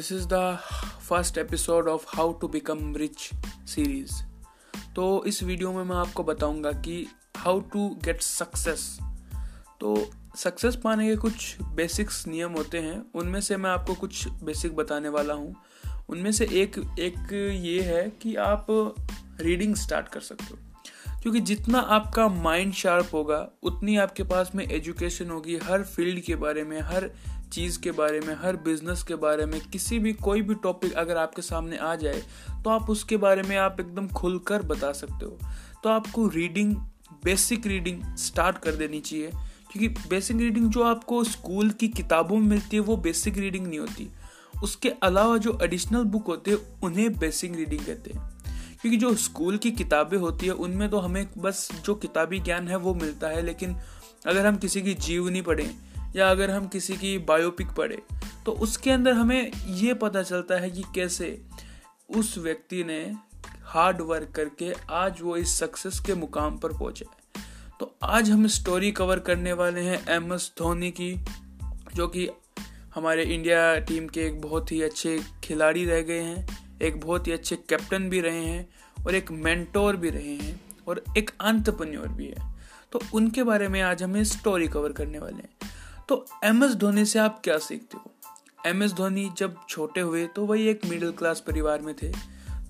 This is the first episode of how to become rich series तो इस video में मैं आपको बताऊँगा कि हाउ टू गेट सक्सेस तो सक्सेस पाने के कुछ बेसिक्स नियम होते हैं। उनमें से मैं आपको कुछ बेसिक बताने वाला हूँ। उनमें से एक एक ये है कि आप रीडिंग स्टार्ट कर सकते हो। क्योंकि जितना आपका माइंड शार्प होगा, उतनी आपके पास में एजुकेशन होगी। हर फ़ील्ड के बारे में, हर चीज़ के बारे में, हर बिज़नेस के बारे में, किसी भी, कोई भी टॉपिक अगर आपके सामने आ जाए तो आप उसके बारे में आप एकदम खुलकर बता सकते हो। तो आपको रीडिंग बेसिक रीडिंग स्टार्ट कर देनी चाहिए, क्योंकि बेसिक रीडिंग जो आपको स्कूल की किताबों में मिलती है, वो बेसिक रीडिंग नहीं होती। उसके अलावा जो एडिशनल बुक होते हैं, उन्हें बेसिक रीडिंग कहते हैं। क्योंकि जो स्कूल की किताबें होती है, उनमें तो हमें बस जो किताबी ज्ञान है, वो मिलता है, लेकिन अगर हम किसी की जीवनी पढ़ें या अगर हम किसी की बायोपिक पढ़े तो उसके अंदर हमें ये पता चलता है कि कैसे उस व्यक्ति ने हार्ड वर्क करके आज वो इस सक्सेस के मुकाम पर पहुँचे तो आज हम स्टोरी कवर करने वाले हैं एम एस धोनी की, जो कि हमारे इंडिया टीम के एक बहुत ही अच्छे खिलाड़ी रह गए हैं, एक बहुत ही अच्छे कैप्टन भी रहे हैं और एक मेंटोर भी रहे हैं और एक अंतरप्रन्योर भी है। तो उनके बारे में आज हमें स्टोरी कवर करने वाले हैं। तो एम एस धोनी से आप क्या सीखते हो? एम एस धोनी जब छोटे हुए तो वही एक मिडिल क्लास परिवार में थे।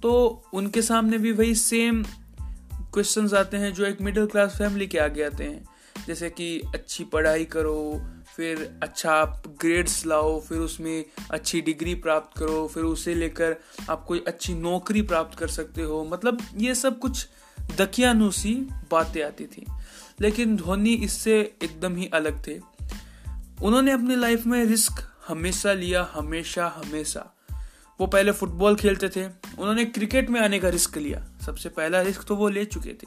तो उनके सामने भी वही सेम क्वेश्चन आते हैं जो एक मिडिल क्लास फैमिली के आगे आते हैं। जैसे कि अच्छी पढ़ाई करो, फिर अच्छा आप ग्रेड्स लाओ, फिर उसमें अच्छी डिग्री प्राप्त करो, फिर उसे लेकर आप कोई अच्छी नौकरी प्राप्त कर सकते हो। मतलब ये सब कुछ दकियानुसी बातें आती थी। लेकिन धोनी इससे एकदम ही अलग थे। उन्होंने अपनी लाइफ में रिस्क हमेशा लिया, हमेशा हमेशा। वो पहले फुटबॉल खेलते थे। उन्होंने क्रिकेट में आने का रिस्क लिया। सबसे पहला रिस्क तो वो ले चुके थे।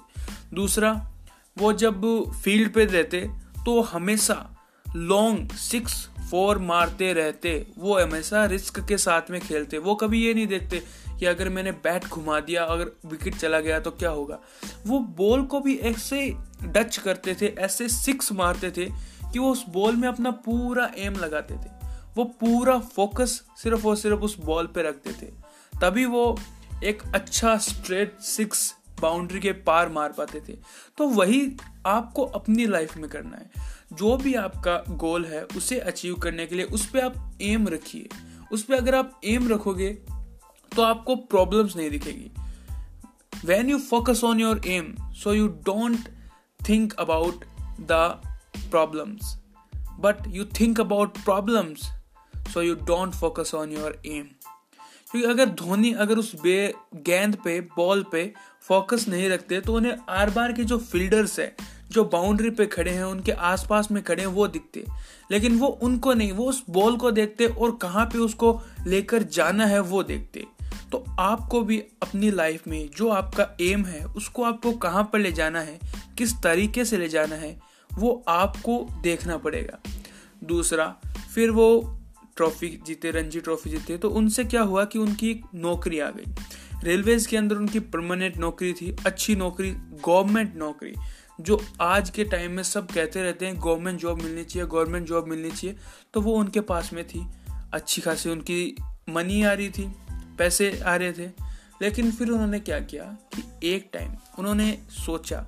दूसरा, वो जब फ़ील्ड पे रहते तो हमेशा लॉन्ग सिक्स फोर मारते रहते। वो हमेशा रिस्क के साथ में खेलते। वो कभी ये नहीं देखते कि अगर मैंने बैट घुमा दिया, अगर विकेट चला गया तो क्या होगा? वो बॉल को भी ऐसे डच करते थे, ऐसे सिक्स मारते थे कि वो उस बॉल में अपना पूरा एम लगाते थे। वो पूरा फोकस सिर्फ़ और सिर्फ़ उस बॉल पे रखते थे। तभी वो एक अच्छा स्ट्रेट सिक्स बाउंड्री के पार मार पाते थे। तो वही आपको अपनी लाइफ में करना है। जो भी आपका गोल है, उसे अचीव करने के लिए उस पर आप एम रखिए। उस पर अगर आप एम रखोगे तो आपको प्रॉब्लम्स नहीं दिखेगी। When you focus on your aim so you don't think about the problems. But you think about problems, so you don't focus on your aim. क्योंकि अगर धोनी अगर उस बे, गेंद पे बॉल पे फोकस नहीं रखते तो उन्हें आर बार के जो फील्डर्स है, जो बाउंड्री पे खड़े हैं, उनके आसपास में खड़े हैं, वो दिखते। लेकिन वो उनको नहीं, वो उस बॉल को देखते और कहाँ पे उसको लेकर जाना है, वो देखते। तो आपको भी अपनी लाइफ में जो आपका एम है, उसको आपको कहाँ पर ले जाना है, किस तरीके से ले जाना है वो आपको देखना पड़ेगा। दूसरा, फिर वो ट्रॉफी जीते, रणजी ट्रॉफी जीते तो उनसे क्या हुआ कि उनकी एक नौकरी आ गई। रेलवेज के अंदर उनकी परमानेंट नौकरी थी, अच्छी नौकरी, गवर्नमेंट नौकरी, जो आज के टाइम में सब कहते रहते हैं, गवर्नमेंट जॉब मिलनी चाहिए, गवर्नमेंट जॉब मिलनी चाहिए तो वो उनके पास में थी। अच्छी खासी उनकी मनी आ रही थी, पैसे आ रहे थे, लेकिन फिर उन्होंने क्या किया कि एक टाइम उन्होंने सोचा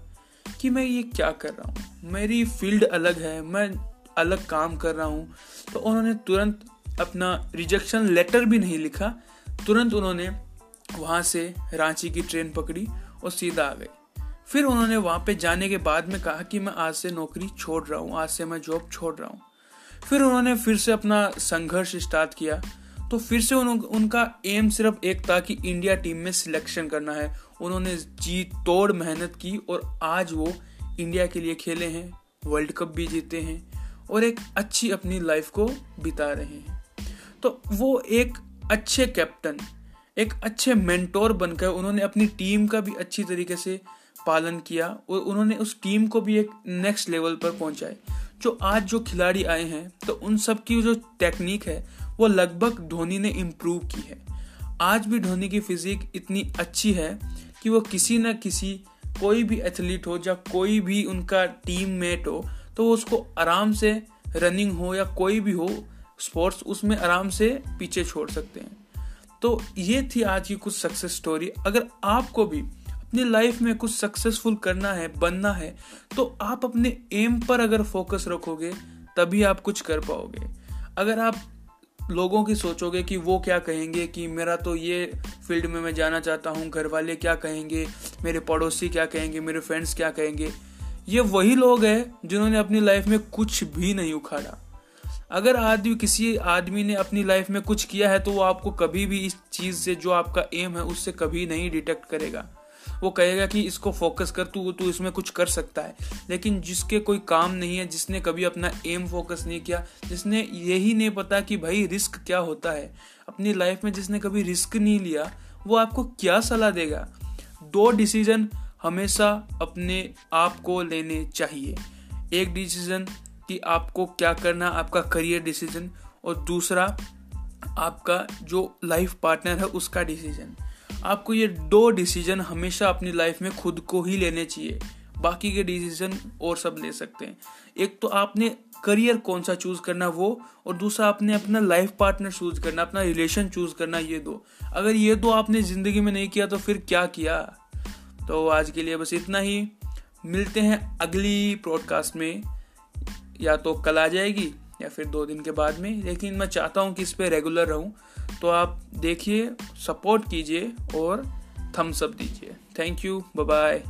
कि मैं ये क्या कर रहा हूँ? मेरी फ़ील्ड अलग है मैं अलग काम कर रहा हूँ। तो उन्होंने तुरंत अपना रिजेक्शन लेटर भी नहीं लिखा। तुरंत उन्होंने वहाँ से रांची की ट्रेन पकड़ी और सीधा आ गए। फिर उन्होंने वहाँ पे जाने के बाद में कहा कि मैं आज से नौकरी छोड़ रहा हूँ आज से मैं जॉब छोड़ रहा हूँ। फिर उन्होंने फिर से अपना संघर्ष स्टार्ट किया। तो फिर से उन, उनका एम सिर्फ़ एक था कि इंडिया टीम में सिलेक्शन करना है। उन्होंने जी तोड़ मेहनत की और आज वो इंडिया के लिए खेले हैं, वर्ल्ड कप भी जीते हैं और एक अच्छी अपनी लाइफ को बिता रहे हैं। तो वो एक अच्छे कैप्टन एक अच्छे मेंटोर बनकर उन्होंने अपनी टीम का भी अच्छी तरीके से पालन किया और उन्होंने उस टीम को भी एक नेक्स्ट लेवल पर पहुँचाए जो आज जो खिलाड़ी आए हैं तो उन सब की जो टेक्निक है, वो लगभग धोनी ने इम्प्रूव की है। आज भी धोनी की फिजिक इतनी अच्छी है कि वो किसी न किसी, कोई भी एथलीट हो या कोई भी उनका टीम मेट हो तो उसको आराम से रनिंग हो या कोई भी हो स्पोर्ट्स उसमें आराम से पीछे छोड़ सकते हैं। तो ये थी आज की कुछ सक्सेस स्टोरी अगर आपको भी अपनी लाइफ में कुछ सक्सेसफुल करना है, बनना है तो आप अपने एम पर अगर फोकस रखोगे, तभी आप कुछ कर पाओगे। अगर आप लोगों की सोचोगे कि वो क्या कहेंगे कि मेरा तो ये फ़ील्ड में मैं जाना चाहता हूँ घर वाले क्या कहेंगे, मेरे पड़ोसी क्या कहेंगे, मेरे फ्रेंड्स क्या कहेंगे। ये वही लोग हैं जिन्होंने अपनी लाइफ में कुछ भी नहीं उखाड़ा। अगर आदमी किसी आदमी ने अपनी लाइफ में कुछ किया है तो वो आपको कभी भी इस चीज़ से, जो आपका एम है, उससे कभी नहीं डिटेक्ट करेगा। वो कहेगा कि इसको फोकस कर, तू तू इसमें कुछ कर सकता है। लेकिन जिसके कोई काम नहीं है, जिसने कभी अपना एम फोकस नहीं किया, जिसने यही नहीं पता कि भाई रिस्क क्या होता है, अपनी लाइफ में जिसने कभी रिस्क नहीं लिया, वो आपको क्या सलाह देगा? दो डिसीज़न हमेशा अपने आप को लेने चाहिए। एक डिसीज़न कि आपको क्या करना, आपका करियर डिसीज़न और दूसरा आपका जो लाइफ पार्टनर है, उसका डिसीज़न आपको ये दो डिसीज़न हमेशा अपनी लाइफ में खुद को ही लेने चाहिए। बाकी के डिसीज़न और सब ले सकते हैं। एक तो आपने करियर कौन सा चूज़ करना वो, और दूसरा आपने अपना लाइफ पार्टनर चूज़ करना, अपना रिलेशन चूज़ करना ये दो। अगर ये दो आपने ज़िंदगी में नहीं किया तो फिर क्या किया? तो आज के लिए बस इतना ही। मिलते हैं अगली प्रॉडकास्ट में। या तो कल आ जाएगी या फिर दो दिन के बाद में। लेकिन मैं चाहता हूँ कि इस पर रेगुलर रहूँ। तो आप देखिए सपोर्ट कीजिए और थम्स अप दीजिए। Thank you bye